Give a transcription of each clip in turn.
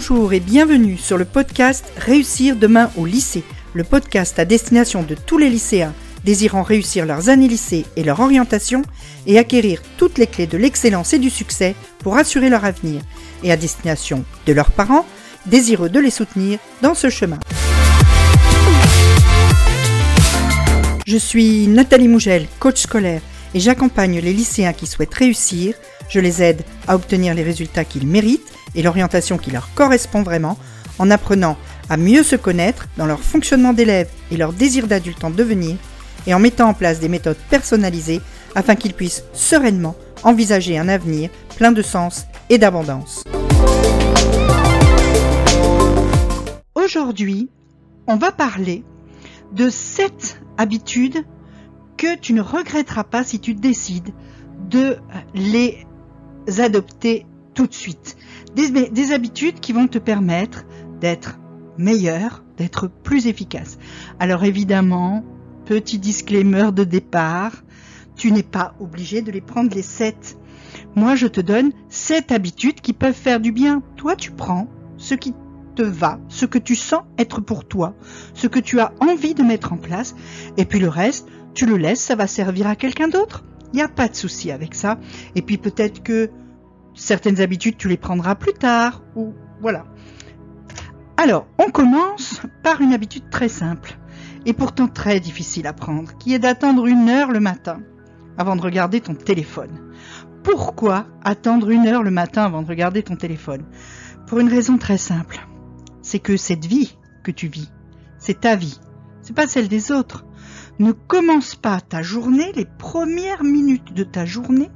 Bonjour et bienvenue sur le podcast Réussir demain au lycée, le podcast à destination de tous les lycéens désirant réussir leurs années lycée et leur orientation et acquérir toutes les clés de l'excellence et du succès pour assurer leur avenir, et à destination de leurs parents désireux de les soutenir dans ce chemin. Je suis Nathalie Mougel, coach scolaire, et j'accompagne les lycéens qui souhaitent réussir. Je les aide à obtenir les résultats qu'ils méritent et l'orientation qui leur correspond vraiment en apprenant à mieux se connaître dans leur fonctionnement d'élève et leur désir d'adulte en devenir et en mettant en place des méthodes personnalisées afin qu'ils puissent sereinement envisager un avenir plein de sens et d'abondance. Aujourd'hui, on va parler de sept habitudes que tu ne regretteras pas si tu décides de les adopter tout de suite. Des, des habitudes qui vont te permettre d'être meilleur, d'être plus efficace. Alors évidemment, petit disclaimer de départ, tu n'es pas obligé de les prendre les sept. Moi, je te donne sept habitudes qui peuvent faire du bien. Toi, tu prends ce qui te va, ce que tu sens être pour toi, ce que tu as envie de mettre en place, et puis le reste, tu le laisses, ça va servir à quelqu'un d'autre. Il n'y a pas de souci avec ça. Et puis peut-être que certaines habitudes, tu les prendras plus tard, ou voilà. Alors, on commence par une habitude très simple et pourtant très difficile à prendre, qui est d'attendre une heure le matin avant de regarder ton téléphone. Pourquoi attendre une heure le matin avant de regarder ton téléphone? Pour une raison très simple. C'est que cette vie que tu vis, c'est ta vie, c'est pas celle des autres. Ne commence pas ta journée, les premières minutes de ta journée,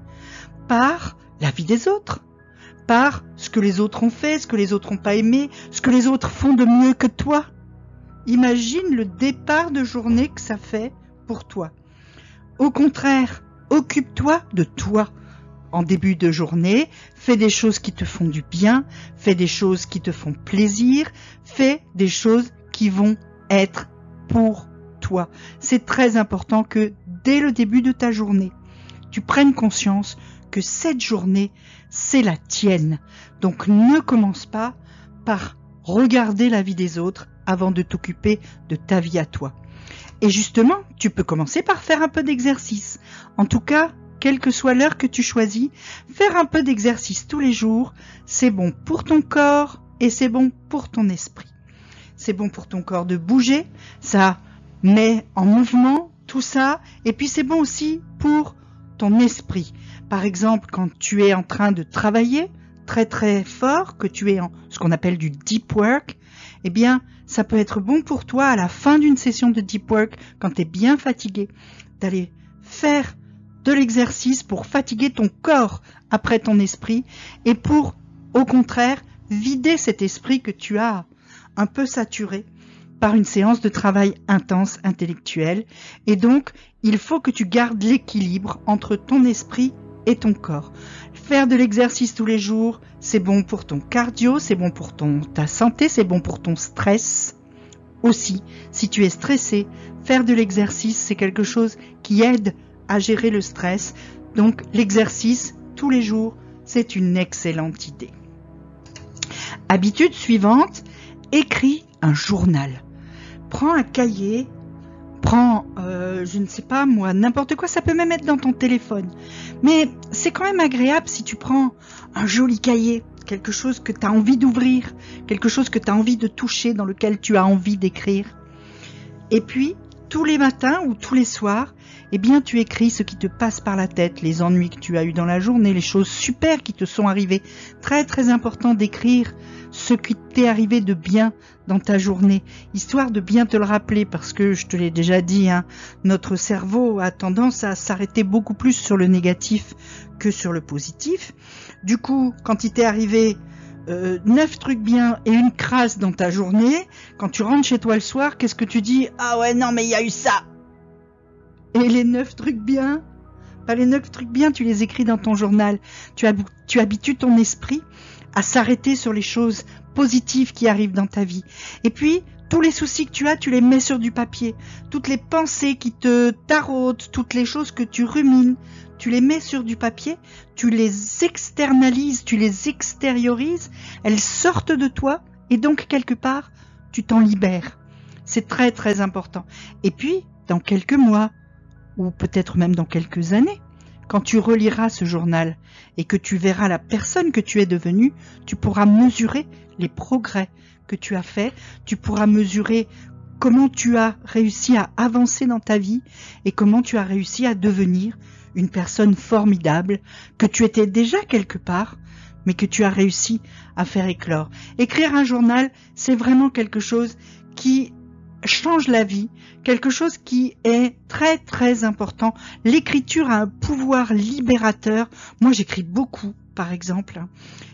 par la vie des autres, par ce que les autres ont fait, ce que les autres n'ont pas aimé, ce que les autres font de mieux que toi. Imagine le départ de journée que ça fait pour toi. Au contraire, occupe-toi de toi. En début de journée, fais des choses qui te font du bien, fais des choses qui te font plaisir, fais des choses qui vont être pour C'est très important que dès le début de ta journée, tu prennes conscience que cette journée, c'est la tienne. Donc ne commence pas par regarder la vie des autres avant de t'occuper de ta vie à toi. Et justement, tu peux commencer par faire un peu d'exercice. En tout cas, quelle que soit l'heure que tu choisis, faire un peu d'exercice tous les jours, c'est bon pour ton corps et c'est bon pour ton esprit. C'est bon pour ton corps de bouger, ça met en mouvement tout ça, et puis c'est bon aussi pour ton esprit. Par exemple, quand tu es en train de travailler très très fort, que tu es en ce qu'on appelle du deep work, eh bien, ça peut être bon pour toi à la fin d'une session de deep work, quand tu es bien fatigué, d'aller faire de l'exercice pour fatiguer ton corps après ton esprit et pour, au contraire, vider cet esprit que tu as un peu saturé par une séance de travail intense intellectuel. Et donc, il faut que tu gardes l'équilibre entre ton esprit et ton corps. Faire de l'exercice tous les jours, c'est bon pour ton cardio, c'est bon pour ta santé, c'est bon pour ton stress. Aussi, si tu es stressé, faire de l'exercice, c'est quelque chose qui aide à gérer le stress. Donc l'exercice tous les jours, c'est une excellente idée. Habitude suivante, écris un journal. Prends un cahier prends, euh, je ne sais pas moi, n'importe quoi, ça peut même être dans ton téléphone. Mais c'est quand même agréable si tu prends un joli cahier, quelque chose que tu as envie d'ouvrir, quelque chose que tu as envie de toucher, dans lequel tu as envie d'écrire. Et puis, tous les matins ou tous les soirs, eh bien, tu écris ce qui te passe par la tête, les ennuis que tu as eus dans la journée, les choses super qui te sont arrivées. Très, très important d'écrire ce qui t'est arrivé de bien dans ta journée, histoire de bien te le rappeler, parce que je te l'ai déjà dit, hein, notre cerveau a tendance à s'arrêter beaucoup plus sur le négatif que sur le positif. Du coup, quand il t'est arrivé euh, neuf trucs bien et une crasse dans ta journée, quand tu rentres chez toi le soir, qu'est-ce que tu dis? Ah ouais, non, mais il y a eu ça Et les neuf trucs bien? Pas les neuf trucs bien, tu les écris dans ton journal. Tu, tu habitues ton esprit à s'arrêter sur les choses positives qui arrivent dans ta vie. Et puis, tous les soucis que tu as, tu les mets sur du papier. Toutes les pensées qui te taraudent, toutes les choses que tu rumines, tu les mets sur du papier, tu les externalises, tu les extériorises, elles sortent de toi et donc quelque part, tu t'en libères. C'est très très important. Et puis, dans quelques mois, ou peut-être même dans quelques années, quand tu reliras ce journal et que tu verras la personne que tu es devenue, tu pourras mesurer les progrès que tu as faits, tu pourras mesurer comment tu as réussi à avancer dans ta vie et comment tu as réussi à devenir une personne formidable que tu étais déjà quelque part, mais que tu as réussi à faire éclore. Écrire un journal, c'est vraiment quelque chose qui change la vie, quelque chose qui est très très important. L'écriture a un pouvoir libérateur. Moi j'écris beaucoup par exemple.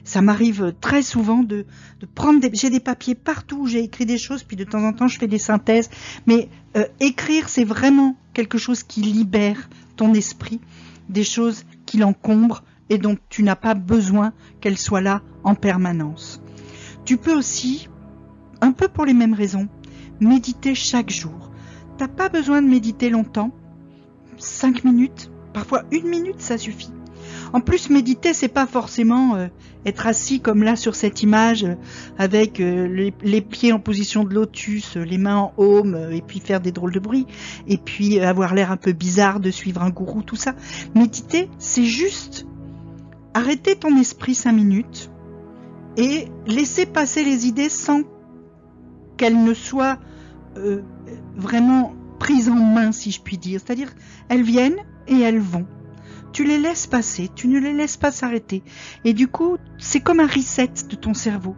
Ça m'arrive très souvent de, de prendre des... J'ai des papiers partout, j'ai écrit des choses, puis de temps en temps je fais des synthèses. Mais euh, écrire, c'est vraiment quelque chose qui libère ton esprit, des choses qui l'encombrent et dont tu n'as pas besoin qu'elles soient là en permanence. Tu peux aussi, un peu pour les mêmes raisons, méditer chaque jour. T'as pas besoin de méditer longtemps, cinq minutes, parfois une minute, ça suffit. En plus, méditer, c'est pas forcément euh, être assis comme là sur cette image, euh, avec euh, les, pieds en position de lotus, les mains en haume, et puis faire des drôles de bruit, et puis avoir l'air un peu bizarre de suivre un gourou, tout ça. Méditer, c'est juste arrêter ton esprit cinq minutes et laisser passer les idées sans qu'elles ne soient vraiment prises en main, si je puis dire. C'est-à-dire, elles viennent et elles vont tu les laisses passer, tu ne les laisses pas s'arrêter. Et du coup, c'est comme un reset de ton cerveau.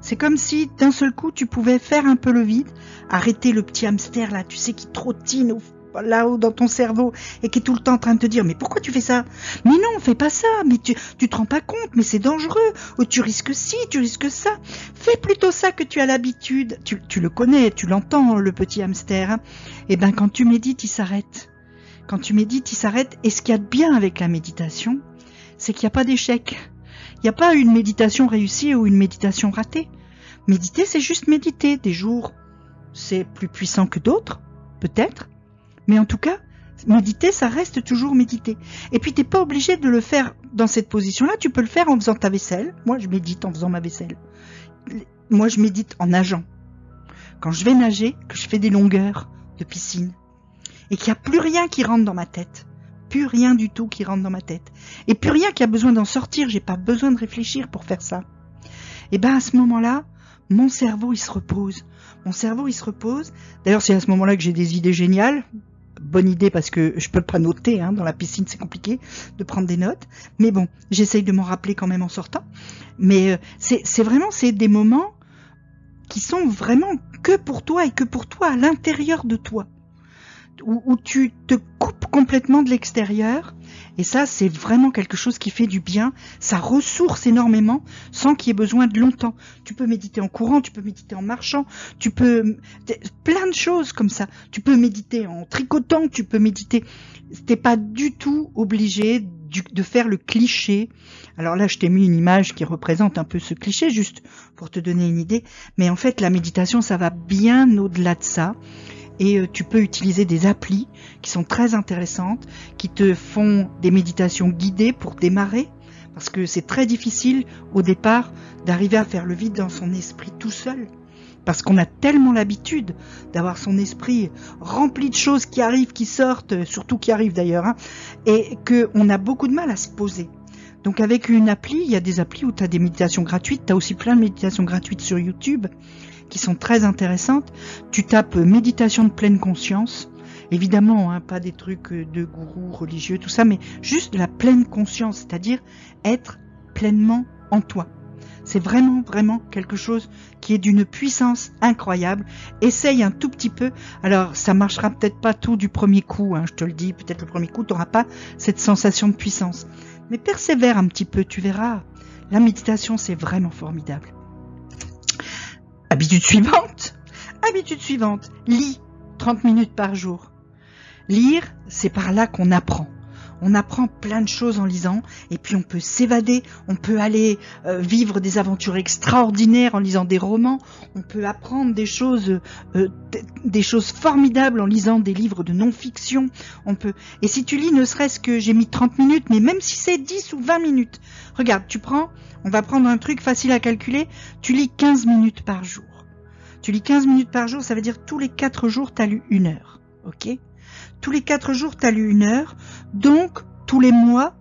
C'est comme si d'un seul coup tu pouvais faire un peu le vide, arrêter le petit hamster là, tu sais, qui trottine là-haut dans ton cerveau et qui est tout le temps en train de te dire mais pourquoi tu fais ça? Mais non, fais pas ça, mais tu, tu te rends pas compte, mais c'est dangereux, ou tu risques ci, tu risques ça. Fais plutôt ça que tu as l'habitude. Tu, tu le connais, tu l'entends, le petit hamster. Et hein. eh ben quand tu médites, il s'arrête. Quand tu médites, il s'arrête. Et ce qu'il y a de bien avec la méditation, c'est qu'il n'y a pas d'échec. Il n'y a pas une méditation réussie ou une méditation ratée. Méditer, c'est juste méditer. Des jours, c'est plus puissant que d'autres, peut-être. Mais en tout cas, méditer, ça reste toujours méditer. Et puis, t'es pas obligé de le faire dans cette position-là. Tu peux le faire en faisant ta vaisselle. Moi, je médite en faisant ma vaisselle. Moi, je médite en nageant. Quand je vais nager, que je fais des longueurs de piscine, et qu'il n'y a plus rien qui rentre dans ma tête. Plus rien du tout qui rentre dans ma tête. Et plus rien qui a besoin d'en sortir. J'ai pas besoin de réfléchir pour faire ça. Et ben à ce moment-là, mon cerveau il se repose. Mon cerveau il se repose. D'ailleurs c'est à ce moment-là que j'ai des idées géniales. Bonne idée parce que je peux pas noter hein, dans la piscine c'est compliqué de prendre des notes. Mais bon, j'essaye de m'en rappeler quand même en sortant. Mais euh, c'est vraiment c'est des moments qui sont vraiment que pour toi et que pour toi à l'intérieur de toi où, tu te coupes complètement de l'extérieur. Et ça, c'est vraiment quelque chose qui fait du bien. Ça ressource énormément sans qu'il y ait besoin de longtemps. Tu peux méditer en courant, tu peux méditer en marchant, tu peux plein de choses comme ça. Tu peux méditer en tricotant, tu peux méditer. T'es pas du tout obligé de faire le cliché. Alors là, je t'ai mis une image qui représente un peu ce cliché, juste pour te donner une idée. Mais en fait, la méditation, ça va bien au-delà de ça et euh, tu peux utiliser des applis qui sont très intéressantes, qui te font des méditations guidées pour démarrer, parce que c'est très difficile au départ d'arriver à faire le vide dans son esprit tout seul. Parce qu'on a tellement l'habitude d'avoir son esprit rempli de choses qui arrivent, qui sortent, surtout qui arrivent d'ailleurs, hein, et qu'on a beaucoup de mal à se poser. Donc avec une appli, il y a des applis où tu as des méditations gratuites, tu as aussi plein de méditations gratuites sur YouTube, qui sont très intéressantes. Tu tapes méditation de pleine conscience. Évidemment, hein, pas des trucs de gourou religieux, tout ça, mais juste de la pleine conscience, c'est-à-dire être pleinement en toi. C'est vraiment, vraiment quelque chose qui est d'une puissance incroyable. Essaye un tout petit peu. Alors, ça marchera peut-être pas tout du premier coup, hein, je te le dis. Peut-être le premier coup, tu n'auras pas cette sensation de puissance. Mais persévère un petit peu, tu verras. La méditation, c'est vraiment formidable. Habitude suivante. Habitude suivante. Lis 30 minutes par jour. Lire, c'est par là qu'on apprend. on apprend plein de choses en lisant, et puis on peut s'évader, on peut aller euh, vivre des aventures extraordinaires en lisant des romans, on peut apprendre des choses, euh, des choses formidables en lisant des livres de non-fiction, on peut. Et si tu lis, ne serait-ce que j'ai mis 30 minutes, mais même si c'est 10 ou 20 minutes, regarde, tu prends, on va prendre un truc facile à calculer, tu lis 15 minutes par jour. Tu lis 15 minutes par jour, ça veut dire tous les 4 jours, tu as lu une heure. Ok? Tous les 4 jours, tu as lu une heure. Donc, tous les mois,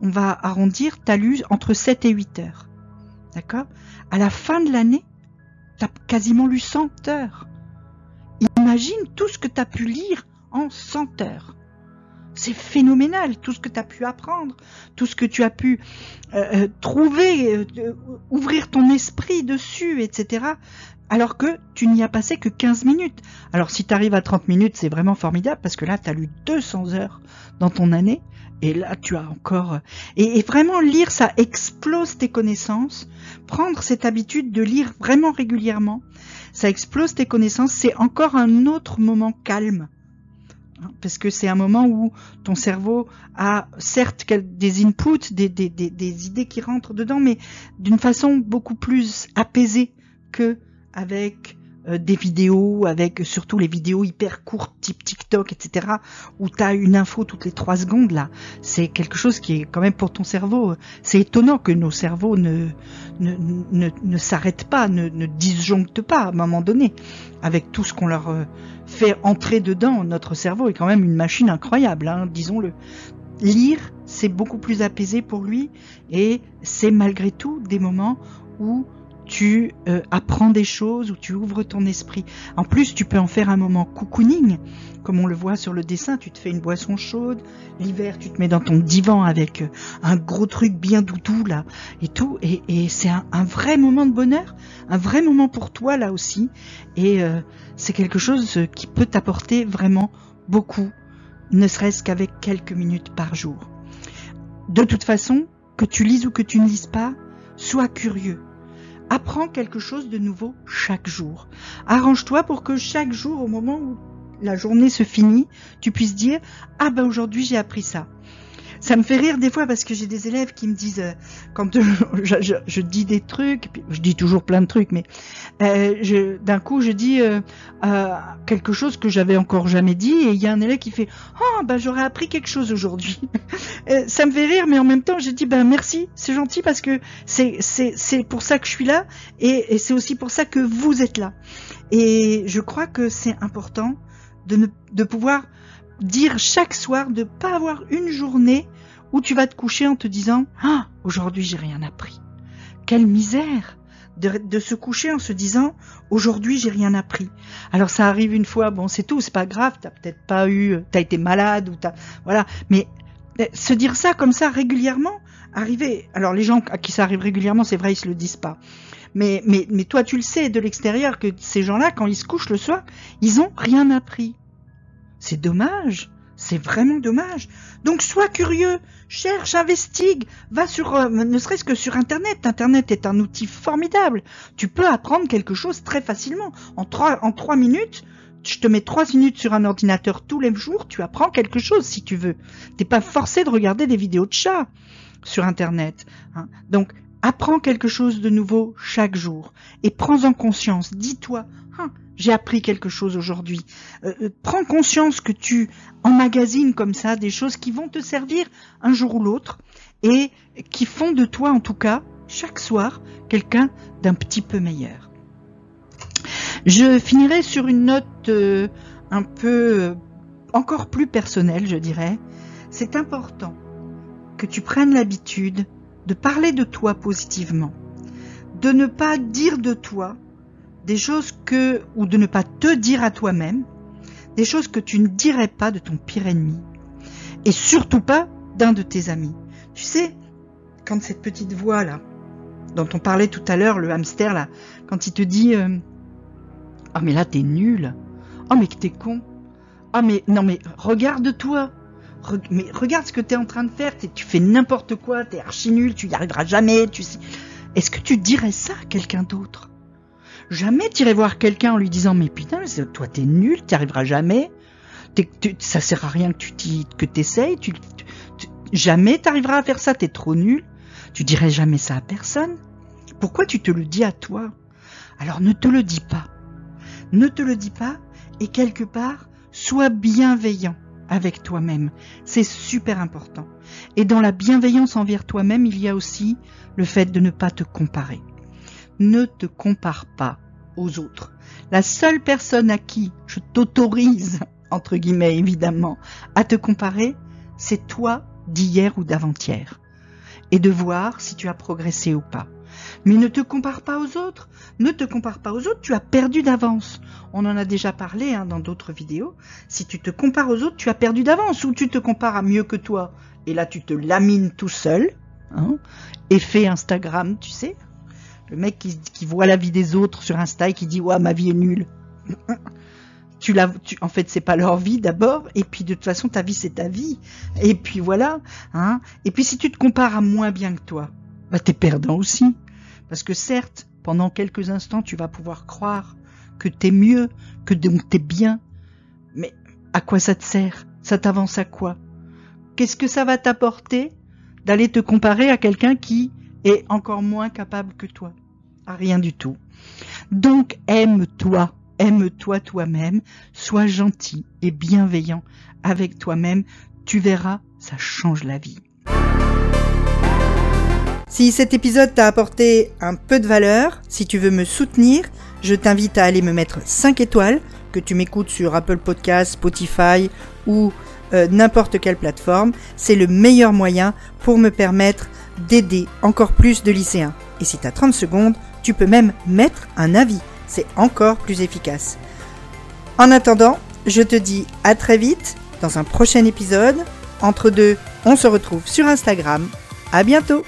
on va arrondir, tu as lu entre 7 et 8 heures. D'accord? À la fin de l'année, tu as quasiment lu 100 heures. Imagine tout ce que tu as pu lire en 100 heures. C'est phénoménal, tout ce que tu as pu apprendre, tout ce que tu as pu euh, euh, trouver, euh, ouvrir ton esprit dessus, etc alors que tu n'y as passé que 15 minutes. Alors si tu arrives à 30 minutes, c'est vraiment formidable parce que là, tu as lu 200 heures dans ton année et là, tu as encore... Et, vraiment lire, ça explose tes connaissances. Prendre cette habitude de lire vraiment régulièrement, ça explose tes connaissances. C'est encore un autre moment calme. Hein, parce que c'est un moment où ton cerveau a certes des inputs, des, idées qui rentrent dedans, mais d'une façon beaucoup plus apaisée que avec des vidéos, avec surtout les vidéos hyper courtes type TikTok, etc., où tu as une info toutes les trois secondes, là. C'est quelque chose qui est quand même pour ton cerveau. C'est étonnant que nos cerveaux ne, ne, ne, ne s'arrêtent pas, ne, ne disjonctent pas à un moment donné, avec tout ce qu'on leur euh, fait entrer dedans. Notre cerveau est quand même une machine incroyable, hein, disons-le. Lire, c'est beaucoup plus apaisé pour lui, et c'est malgré tout des moments où tu euh, apprends des choses ou tu ouvres ton esprit. En plus, tu peux en faire un moment cocooning, comme on le voit sur le dessin. Tu te fais une boisson chaude. L'hiver, tu te mets dans ton divan avec euh, un gros truc bien doudou là et tout. Et, c'est un, vrai moment de bonheur, un vrai moment pour toi là aussi. Et euh, c'est quelque chose qui peut t'apporter vraiment beaucoup, ne serait-ce qu'avec quelques minutes par jour. De toute façon, que tu lises ou que tu ne lises pas, sois curieux Apprends quelque chose de nouveau chaque jour. Arrange-toi pour que chaque jour, au moment où la journée se finit, tu puisses dire Ah ben aujourd'hui j'ai appris ça ça me fait rire des fois parce que j'ai des élèves qui me disent euh, quand je, dis des trucs, je dis toujours plein de trucs, mais euh, d'un coup je dis euh, quelque chose que j'avais encore jamais dit et il y a un élève qui fait oh ben j'aurais appris quelque chose aujourd'hui. ça me fait rire, mais en même temps je dis ben merci, c'est gentil parce que c'est c'est c'est pour ça que je suis là et c'est aussi pour ça que vous êtes là. Et je crois que c'est important de pouvoir dire chaque soir de pas avoir une journée où tu vas te coucher en te disant ah aujourd'hui j'ai rien appris. Quelle misère de, se coucher en se disant aujourd'hui j'ai rien appris. Alors ça arrive une fois, bon c'est tout, c'est pas grave, t'as peut-être pas eu, t'as été malade ou t'as voilà, mais eh, se dire ça comme ça régulièrement, arriver. Alors les gens à qui ça arrive régulièrement, c'est vrai, ils se le disent pas. Mais, mais, mais toi, tu le sais de l'extérieur que ces gens-là, quand ils se couchent le soir, ils ont rien appris. C'est dommage. C'est vraiment dommage. Donc sois curieux, cherche, investigue, va sur, euh, ne serait-ce que sur Internet. Internet est un outil formidable. Tu peux apprendre quelque chose très facilement. En trois, minutes, je te mets trois minutes sur un ordinateur tous les jours, tu apprends quelque chose si tu veux. T'es pas forcé de regarder des vidéos de chats sur Internet. Hein. Donc apprends quelque chose de nouveau chaque jour et prends en conscience. Dis-toi, hein, j'ai appris quelque chose aujourd'hui. Euh, euh, prends conscience que tu emmagasines comme ça des choses qui vont te servir un jour ou l'autre et qui font de toi en tout cas chaque soir quelqu'un d'un petit peu meilleur. Je finirai sur une note euh, un peu encore plus personnelle, je dirais. C'est important que tu prennes l'habitude de parler de toi positivement, de ne pas dire de toi des choses que, ou de ne pas te dire à toi-même, des choses que tu ne dirais pas de ton pire ennemi, et surtout pas d'un de tes amis. Tu sais, quand cette petite voix là, dont on parlait tout à l'heure, le hamster là, quand il te dit Ah mais là t'es nul, oh mais que t'es con, ah mais non mais regarde-toi, mais regarde ce que t'es en train de faire, tu fais n'importe quoi, t'es archi nul, tu y arriveras jamais, tu sais. Est-ce que tu dirais ça à quelqu'un d'autre? Jamais t'irais voir quelqu'un en lui disant mais putain, toi t'es nul, t'y arriveras jamais. ça sert à rien que tu que t'essayes. Tu, Jamais t'arriveras à faire ça, t'es trop nul. Tu dirais jamais ça à personne. Pourquoi tu te le dis à toi? Alors ne te le dis pas. Ne te le dis pas et quelque part, sois bienveillant avec toi-même. C'est super important. Et dans la bienveillance envers toi-même, il y a aussi le fait de ne pas te comparer. Ne te compare pas aux autres. La seule personne à qui je t'autorise, entre guillemets évidemment, à te comparer, c'est toi d'hier ou d'avant-hier. Et de voir si tu as progressé ou pas. Mais ne te compare pas aux autres. Ne te compare pas aux autres, tu as perdu d'avance. On en a déjà parlé hein, dans d'autres vidéos. Si tu te compares aux autres, tu as perdu d'avance. Ou tu te compares à mieux que toi. Et là, tu te lamines tout seul. Hein. Effet Instagram, tu sais. Le mec qui, voit la vie des autres sur Insta et qui dit ouais ma vie est nulle. tu tu, en fait c'est pas leur vie d'abord et puis de toute façon ta vie c'est ta vie et puis voilà hein et puis si tu te compares à moins bien que toi bah t'es perdant aussi parce que certes pendant quelques instants tu vas pouvoir croire que t'es mieux que donc t'es bien mais à quoi ça te sert? Ça t'avance à quoi? Qu'est-ce que ça va t'apporter d'aller te comparer à quelqu'un qui est encore moins capable que toi? À rien du tout. Donc aime-toi, aime-toi toi-même, sois gentil et bienveillant avec toi-même, tu verras, ça change la vie. Si cet épisode t'a apporté un peu de valeur, si tu veux me soutenir, je t'invite à aller me mettre 5 étoiles, que tu m'écoutes sur Apple Podcasts, Spotify ou euh, n'importe quelle plateforme. C'est le meilleur moyen pour me permettre d'aider encore plus de lycéens. Et si tu as 30 secondes, tu peux même mettre un avis. C'est encore plus efficace. En attendant, je te dis à très vite dans un prochain épisode. Entre deux, on se retrouve sur Instagram. À bientôt.